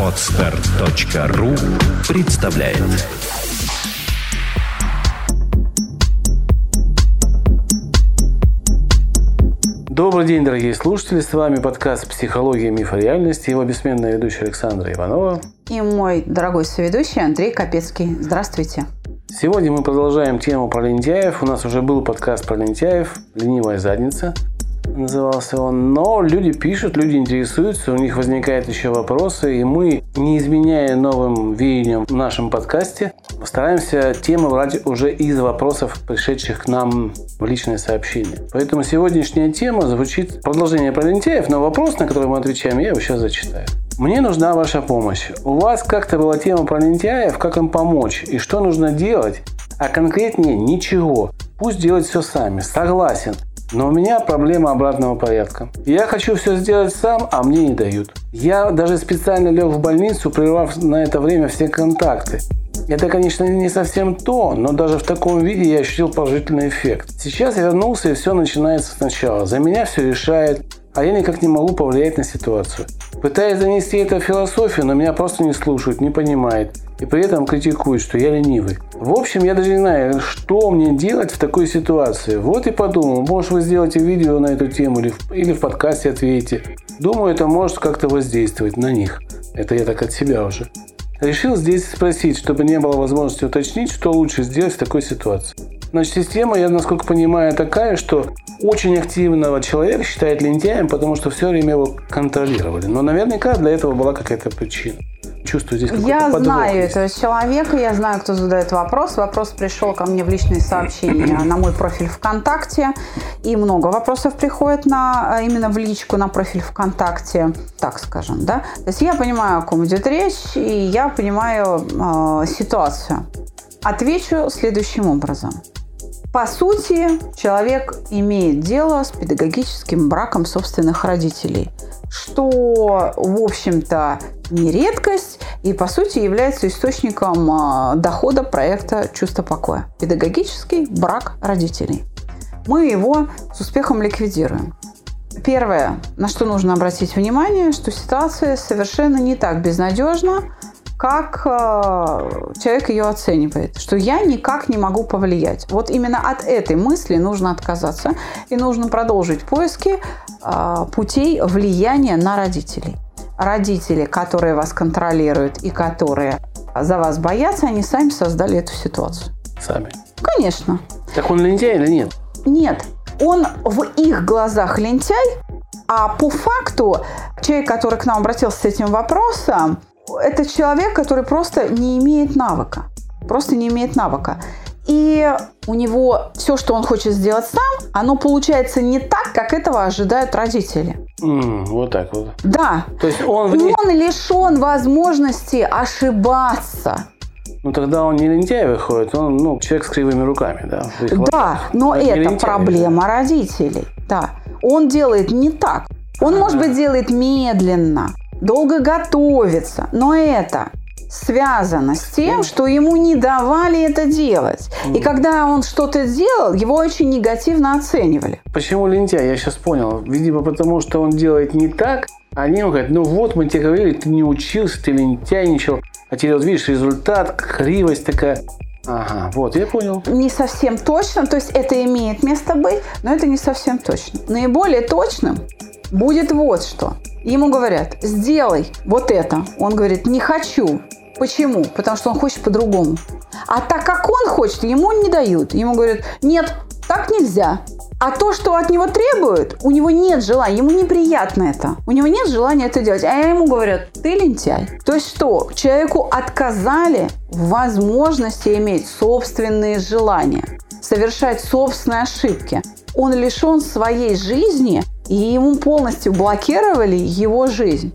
Отстар.ру представляет Добрый день, дорогие слушатели. С вами подкаст «Психология, миф и реальность». Его бессменная ведущая Александра Иванова. И мой дорогой соведущий Андрей Капецкий. Здравствуйте. Сегодня мы продолжаем тему про лентяев. У нас уже был подкаст про лентяев «Ленивая задница» назывался он. Но люди пишут, люди интересуются, у них возникают еще вопросы, и мы, не изменяя новым веянием в нашем подкасте, стараемся темы брать уже из вопросов, пришедших к нам в личное сообщение. Поэтому сегодняшняя тема звучит продолжение про лентяев, но вопрос, на который мы отвечаем, я его сейчас зачитаю. Мне нужна ваша помощь. У вас как-то была тема про лентяев, как им помочь и что нужно делать, а конкретнее ничего. Пусть делают все сами. Согласен. Но у меня проблема обратного порядка. Я хочу все сделать сам, а мне не дают. Я даже специально лег в больницу, прервав на это время все контакты. Это, конечно, не совсем то, но даже в таком виде я ощутил положительный эффект. Сейчас я вернулся, и все начинается сначала. За меня все решает, а я никак не могу повлиять на ситуацию. Пытаюсь занести это в философию, но меня просто не слушают, не понимают. И при этом критикуют, что я ленивый. В общем, я даже не знаю, что мне делать в такой ситуации. Вот и подумал, может вы сделаете видео на эту тему или в, или в подкасте ответите. Думаю, это может как-то воздействовать на них. Это я так от себя уже. Решил здесь спросить, чтобы не было возможности уточнить, что лучше сделать в такой ситуации. Значит, система, я насколько понимаю, такая, что очень активного человека считает лентяем, потому что все время его контролировали. Но наверняка для этого была какая-то причина. Чувствую здесь какой-то Я подвох знаю есть. этого человека, я знаю, кто задает вопрос. Вопрос пришел ко мне в личные сообщения на мой профиль ВКонтакте. И много вопросов приходит на, именно в личку на профиль ВКонтакте, так скажем. Да? То есть я понимаю, о ком идет речь, и я понимаю э, ситуацию. Отвечу следующим образом. По сути, человек имеет дело с педагогическим браком собственных родителей, что, в общем-то, не редкость и, по сути, является источником а, дохода проекта «Чувство покоя». Педагогический брак родителей. Мы его с успехом ликвидируем. Первое, на что нужно обратить внимание, что ситуация совершенно не так безнадежна, как э, человек ее оценивает, что я никак не могу повлиять. Вот именно от этой мысли нужно отказаться и нужно продолжить поиски э, путей влияния на родителей. Родители, которые вас контролируют и которые за вас боятся, они сами создали эту ситуацию. Сами. Конечно. Так он лентяй или нет? Нет, он в их глазах лентяй, а по факту человек, который к нам обратился с этим вопросом, это человек, который просто не имеет навыка. Просто не имеет навыка. И у него все, что он хочет сделать сам, оно получается не так, как этого ожидают родители. М, вот так вот. Да, То есть он он лишен возможности ошибаться. Ну тогда он не лентяй выходит, он ну, человек с кривыми руками, да? Да, но это лентяй. проблема родителей. Да, он делает не так. Он, может быть, делает медленно, долго готовится, но это связано с тем, что ему не давали это делать. И когда он что-то делал, его очень негативно оценивали. Почему лентяй? Я сейчас понял. Видимо, потому что он делает не так, а они ему говорят, ну вот мы тебе говорили, ты не учился, ты лентяйничал, а теперь вот видишь результат, кривость такая. Ага, вот, я понял. Не совсем точно, то есть это имеет место быть, но это не совсем точно. Наиболее точным будет вот что. Ему говорят, сделай вот это. Он говорит, не хочу. Почему? Потому что он хочет по-другому. А так как он хочет, ему не дают. Ему говорят, нет, так нельзя. А то, что от него требуют, у него нет желания, ему неприятно это. У него нет желания это делать. А ему говорят, ты лентяй. То есть что? Человеку отказали в возможности иметь собственные желания, совершать собственные ошибки. Он лишен своей жизни, и ему полностью блокировали его жизнь.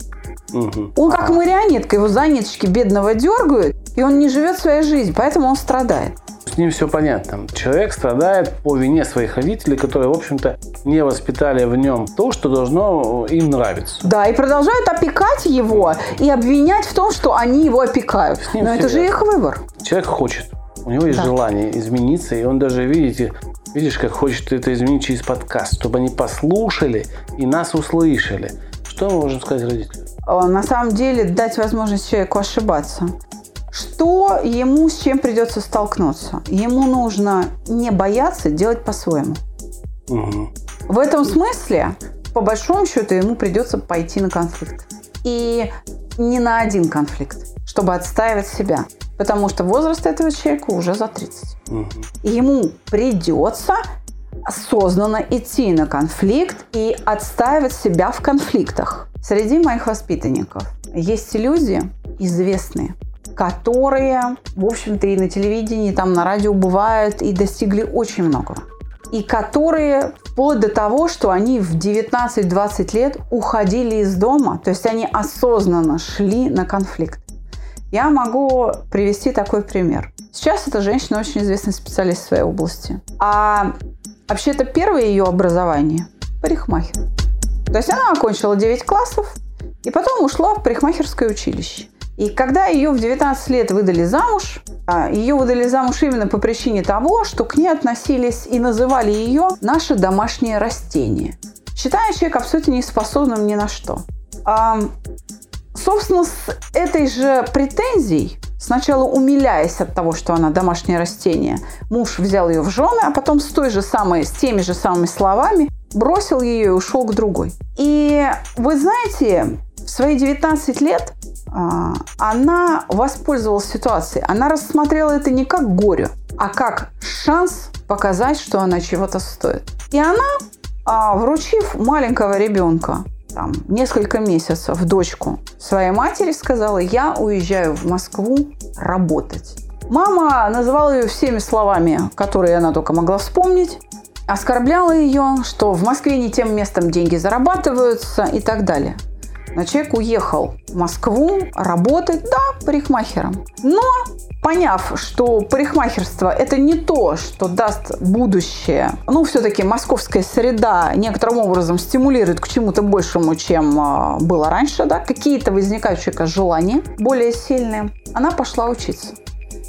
Мгм. Он как марионетка, его за ниточки бедного дергают, и он не живет своей жизнью, поэтому он страдает. С ним все понятно. Человек страдает по вине своих родителей, которые, в общем-то, не воспитали в нем то, что должно им нравиться. Да, и продолжают опекать его и обвинять в том, что они его опекают. Но это же их выбор. Человек хочет, у него есть Да. желание измениться, и он даже, видите, видишь, как хочет это изменить через подкаст, чтобы они послушали и нас услышали. Что мы можем сказать родителям? На самом деле дать возможность человеку ошибаться. Что ему с чем придется столкнуться? Ему нужно не бояться делать по-своему. Мгм. В этом смысле, по большому счету, ему придется пойти на конфликт. И не на один конфликт, чтобы отстаивать себя. Потому что возраст этого человека уже за 30. Мгм. И ему придется осознанно идти на конфликт и отстаивать себя в конфликтах. Среди моих воспитанников есть люди известные, которые, в общем-то, и на телевидении, и там на радио бывают, и достигли очень многого. И которые вплоть до того, что они в 19-20 лет уходили из дома, то есть они осознанно шли на конфликт. Я могу привести такой пример. Сейчас эта женщина очень известный специалист в своей области. А вообще-то первое ее образование – парикмахер. То есть она окончила 9 классов и потом ушла в парикмахерское училище. И когда ее в 19 лет выдали замуж, а, ее выдали замуж именно по причине того, что к ней относились и называли ее «наше домашнее растение», считая человека абсолютно неспособным ни на что. А, Собственно, с этой же претензией, сначала умиляясь от того, что она домашнее растение, муж взял ее в жены, а потом с той же самой, с теми же самыми словами бросил ее и ушел к другой. И вы знаете, в свои 19 лет она воспользовалась ситуацией. Она рассмотрела это не как горе, а как шанс показать, что она чего-то стоит. И она, а, вручив маленького ребенка там, несколько месяцев дочку своей матери, сказала, я уезжаю в Москву работать. Мама называла ее всеми словами, которые она только могла вспомнить, оскорбляла ее, что в Москве не тем местом деньги зарабатываются и так далее. Но человек уехал в Москву работать, да, парикмахером. Но поняв, что парикмахерство – это не то, что даст будущее, ну, все-таки московская среда некоторым образом стимулирует к чему-то большему, чем а, было раньше, да, какие-то возникают у человека желания более сильные, она пошла учиться.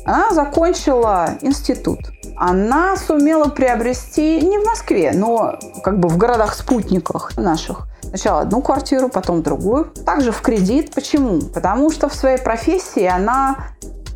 Она закончила институт. Она сумела приобрести не в Москве, но как бы в городах-спутниках наших. Сначала одну квартиру, потом другую. Также в кредит. Почему? Потому что в своей профессии она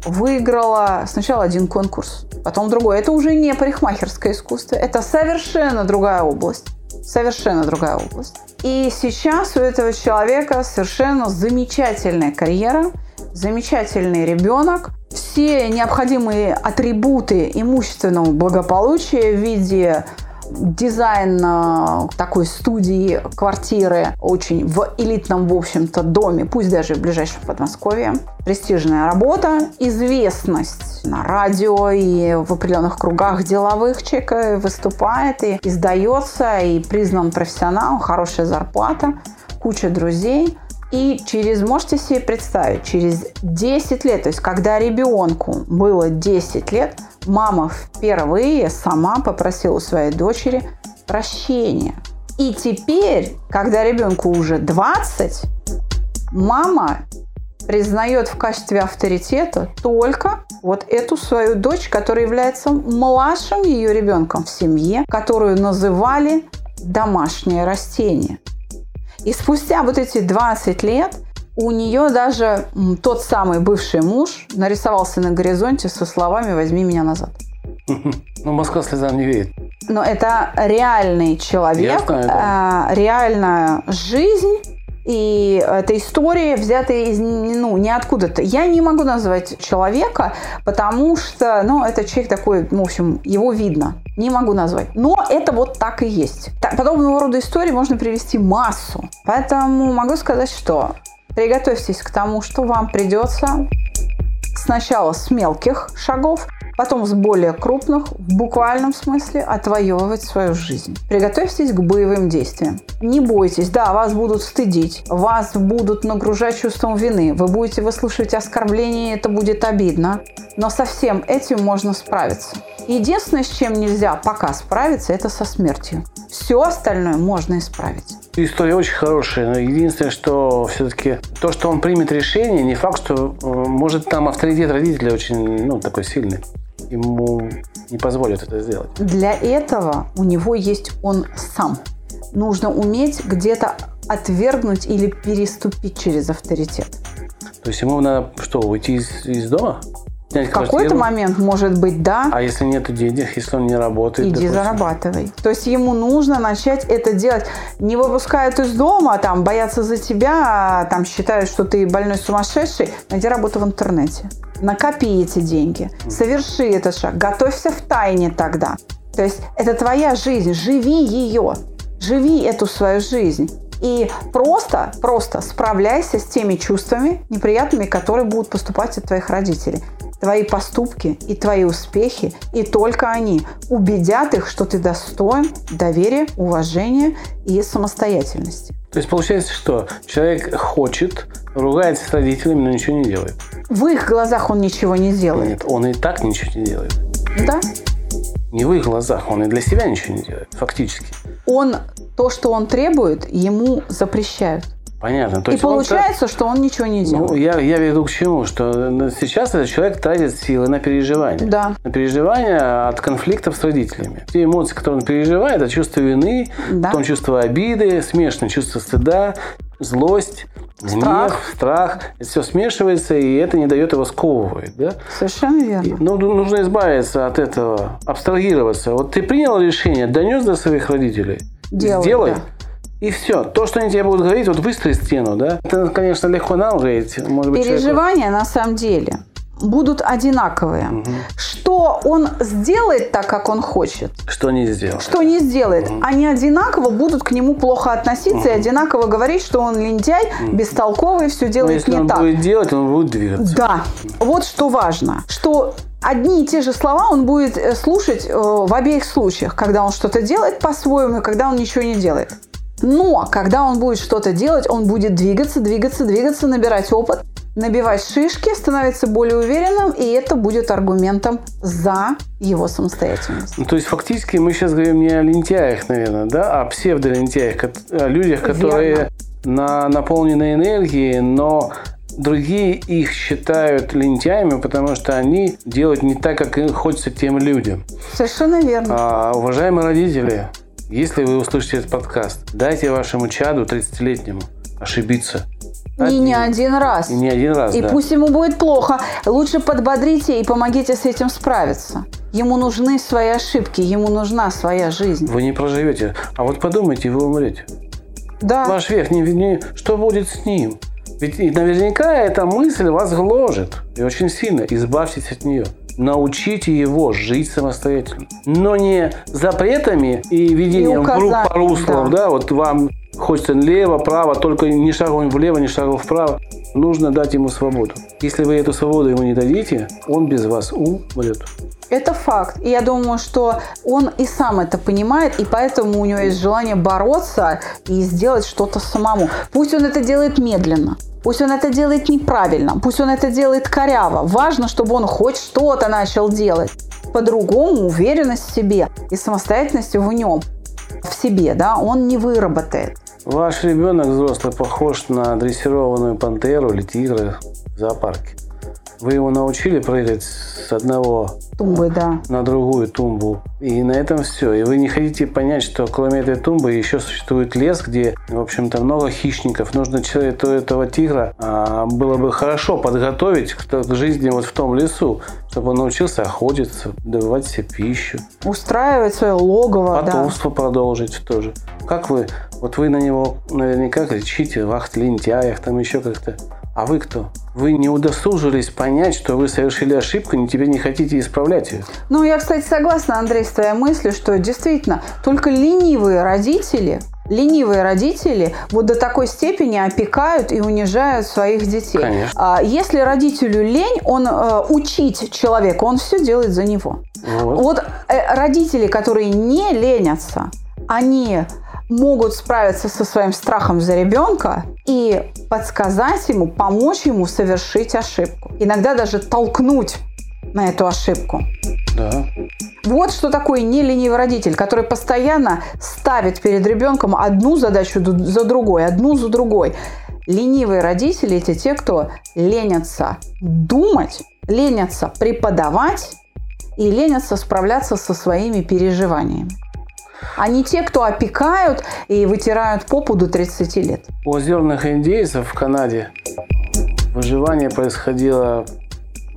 выиграла сначала один конкурс, потом другой. Это уже не парикмахерское искусство, это совершенно другая область. Совершенно другая область. И сейчас у этого человека совершенно замечательная карьера, замечательный ребенок, все необходимые атрибуты имущественного благополучия в виде дизайн такой студии, квартиры очень в элитном, в общем-то, доме, пусть даже в ближайшем Подмосковье. Престижная работа, известность на радио и в определенных кругах деловых человек выступает и издается, и признан профессионалом, хорошая зарплата, куча друзей – и через, можете себе представить, через 10 лет, то есть когда ребенку было 10 лет, мама впервые сама попросила у своей дочери прощения. И теперь, когда ребенку уже 20, мама признает в качестве авторитета только вот эту свою дочь, которая является младшим ее ребенком в семье, которую называли домашнее растение. И спустя вот эти 20 лет у нее даже тот самый бывший муж нарисовался на горизонте со словами «возьми меня назад». Ну, Москва слезам не верит. Но это реальный человек, знаю, да. реальная жизнь, и эта история взята из, ну, ниоткуда-то. Я не могу назвать человека, потому что, ну, это человек такой, ну, в общем, его видно. Не могу назвать. Но это вот так и есть. Подобного рода истории можно привести массу. Поэтому могу сказать, что приготовьтесь к тому, что вам придется сначала с мелких шагов, потом с более крупных, в буквальном смысле, отвоевывать свою жизнь. Приготовьтесь к боевым действиям. Не бойтесь, да, вас будут стыдить, вас будут нагружать чувством вины, вы будете выслушивать оскорбления, это будет обидно, но со всем этим можно справиться. Единственное, с чем нельзя пока справиться, это со смертью. Все остальное можно исправить. История очень хорошая, но единственное, что все-таки то, что он примет решение, не факт, что э, может там авторитет родителей очень, ну, такой сильный. Ему не позволят это сделать. Для этого у него есть он сам. Нужно уметь где-то отвергнуть или переступить через авторитет. То есть ему надо что, уйти из, из дома? В какой-то момент, может быть, да. А если нет денег, если он не работает? Иди допустим? зарабатывай. То есть ему нужно начать это делать. Не выпускают из дома, там, боятся за тебя, там, считают, что ты больной сумасшедший. Найди работу в интернете. Накопи эти деньги. Соверши этот шаг. Готовься в тайне тогда. То есть это твоя жизнь. Живи ее. Живи эту свою жизнь. И просто, просто справляйся с теми чувствами неприятными, которые будут поступать от твоих родителей. Твои поступки и твои успехи, и только они убедят их, что ты достоин доверия, уважения и самостоятельности. То есть получается, что человек хочет, ругается с родителями, но ничего не делает. В их глазах он ничего не делает. Нет, он и так ничего не делает. Да. Не в их глазах, он и для себя ничего не делает, фактически. Он, то, что он требует, ему запрещают. Понятно. То и получается, он, что он ничего не делает. Ну, я, я веду к чему, что сейчас этот человек тратит силы на переживания. Да. На переживания от конфликтов с родителями. Те эмоции, которые он переживает, это чувство вины, да. потом чувство обиды, смешанное чувство стыда, злость, страх. гнев, страх. Это все смешивается, и это не дает его сковывать. Да? Совершенно верно. И, ну, нужно избавиться от этого, абстрагироваться. Вот ты принял решение, донес до своих родителей, Делай, сделай. Да. И все. То, что они тебе будут говорить, вот выстрои стену, да? Это, конечно, легко нам говорить. Может быть, Переживания человеку... на самом деле будут одинаковые. Угу. Что он сделает так, как он хочет? Что не сделает. Что не сделает. Угу. Они одинаково будут к нему плохо относиться угу. и одинаково говорить, что он лентяй, угу. бестолковый, все делает Но если не он так. будет делать, он будет двигаться. Да. Вот что важно. Что одни и те же слова он будет э, слушать э, в обеих случаях, когда он что-то делает по-своему и когда он ничего не делает. Но когда он будет что-то делать, он будет двигаться, двигаться, двигаться, набирать опыт, набивать шишки, становиться более уверенным, и это будет аргументом за его самостоятельность. Ну, то есть фактически мы сейчас говорим не о лентяях, наверное, да, а о псевдолентяях, о людях, которые на, наполнены энергией, но другие их считают лентяями, потому что они делают не так, как им хочется тем людям. Совершенно верно. А, уважаемые родители, если вы услышите этот подкаст, дайте вашему чаду 30-летнему ошибиться. И не один раз. И не один раз, И да. пусть ему будет плохо. Лучше подбодрите и помогите с этим справиться. Ему нужны свои ошибки, ему нужна своя жизнь. Вы не проживете. А вот подумайте, вы умрете. Да. Ваш век, не, не, что будет с ним? Ведь наверняка эта мысль вас гложет. И очень сильно. Избавьтесь от нее научите его жить самостоятельно. Но не запретами и ведением и по руслам, да. да, вот вам хочется лево, право, только ни шагом влево, ни шагом вправо. Нужно дать ему свободу. Если вы эту свободу ему не дадите, он без вас умрет. Это факт. И я думаю, что он и сам это понимает, и поэтому у него есть желание бороться и сделать что-то самому. Пусть он это делает медленно. Пусть он это делает неправильно, пусть он это делает коряво. Важно, чтобы он хоть что-то начал делать. По-другому уверенность в себе и самостоятельность в нем, в себе, да, он не выработает. Ваш ребенок взрослый похож на дрессированную пантеру или тигра в зоопарке. Вы его научили прыгать с одного тумбы, да. на другую тумбу. И на этом все. И вы не хотите понять, что кроме этой тумбы еще существует лес, где, в общем-то, много хищников. Нужно человеку этого тигра а, было бы хорошо подготовить к, к жизни вот в том лесу, чтобы он научился охотиться, добывать себе пищу. Устраивать свое логово, Потомство да. продолжить тоже. Как вы, вот вы на него наверняка кричите, вахт лентяях, там еще как-то. А вы кто? Вы не удосужились понять, что вы совершили ошибку, и теперь не хотите исправлять ее. Ну, я, кстати, согласна, Андрей, с твоей мыслью, что действительно только ленивые родители ленивые родители вот до такой степени опекают и унижают своих детей. Конечно. А если родителю лень, он э, учить человека, он все делает за него. Вот, вот э, родители, которые не ленятся, они могут справиться со своим страхом за ребенка и подсказать ему, помочь ему совершить ошибку. Иногда даже толкнуть на эту ошибку. Да. Вот что такое неленивый родитель, который постоянно ставит перед ребенком одну задачу за другой, одну за другой. Ленивые родители – это те, кто ленятся думать, ленятся преподавать и ленятся справляться со своими переживаниями. А не те, кто опекают и вытирают попу до 30 лет. У озерных индейцев в Канаде выживание происходило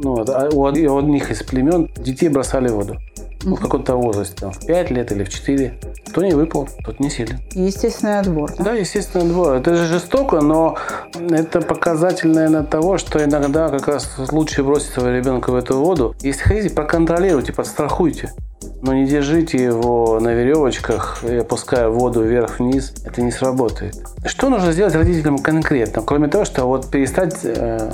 ну, у одних из племен детей бросали в воду. Ну, в каком-то возрасте, там, в 5 лет или в 4. Кто не выпал, тот не силен. Естественный отбор. Да, да естественный отбор. Это же жестоко, но это показатель, наверное, того, что иногда как раз лучше бросить своего ребенка в эту воду. Если хотите, проконтролируйте, подстрахуйте. Но не держите его на веревочках и опуская воду вверх-вниз. Это не сработает. Что нужно сделать родителям конкретно? Кроме того, что вот перестать... Э,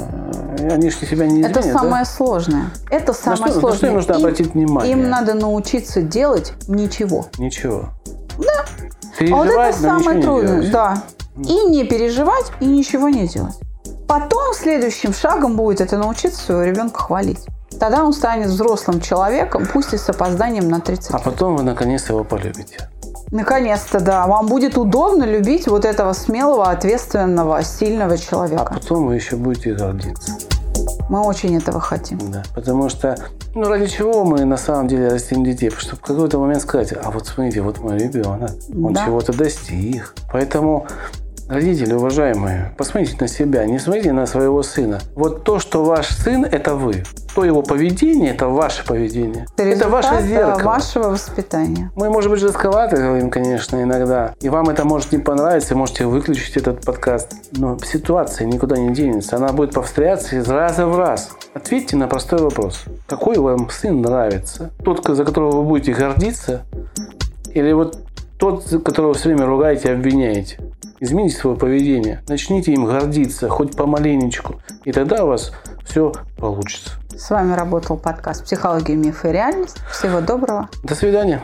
они же себя не изменят, Это самое да? сложное. Это самое на что, сложное. На что им нужно им, обратить внимание? Им надо научиться делать ничего. Ничего. Да. Переживать, а вот это самое трудное. Да. И не переживать, и ничего не делать. Потом следующим шагом будет это научиться своего ребенка хвалить. Тогда он станет взрослым человеком, пусть и с опозданием на 30 А потом вы наконец его полюбите. Наконец-то, да. Вам будет удобно любить вот этого смелого, ответственного, сильного человека. А потом вы еще будете гордиться. Мы очень этого хотим. Да, потому что, ну, ради чего мы на самом деле растим детей? Потому что в какой-то момент сказать, а вот смотрите, вот мой ребенок, он да. чего-то достиг. Поэтому Родители, уважаемые, посмотрите на себя, не смотрите на своего сына. Вот то, что ваш сын, это вы. То его поведение, это ваше поведение. Это, это ваше зеркало. вашего воспитания. Мы, может быть, жестковато говорим, конечно, иногда. И вам это может не понравиться, можете выключить этот подкаст. Но ситуация никуда не денется. Она будет повторяться из раза в раз. Ответьте на простой вопрос. Какой вам сын нравится? Тот, за которого вы будете гордиться? Или вот тот, которого все время ругаете и обвиняете? Измените свое поведение, начните им гордиться, хоть помаленечку, и тогда у вас все получится. С вами работал подкаст «Психология, миф и реальность». Всего доброго. До свидания.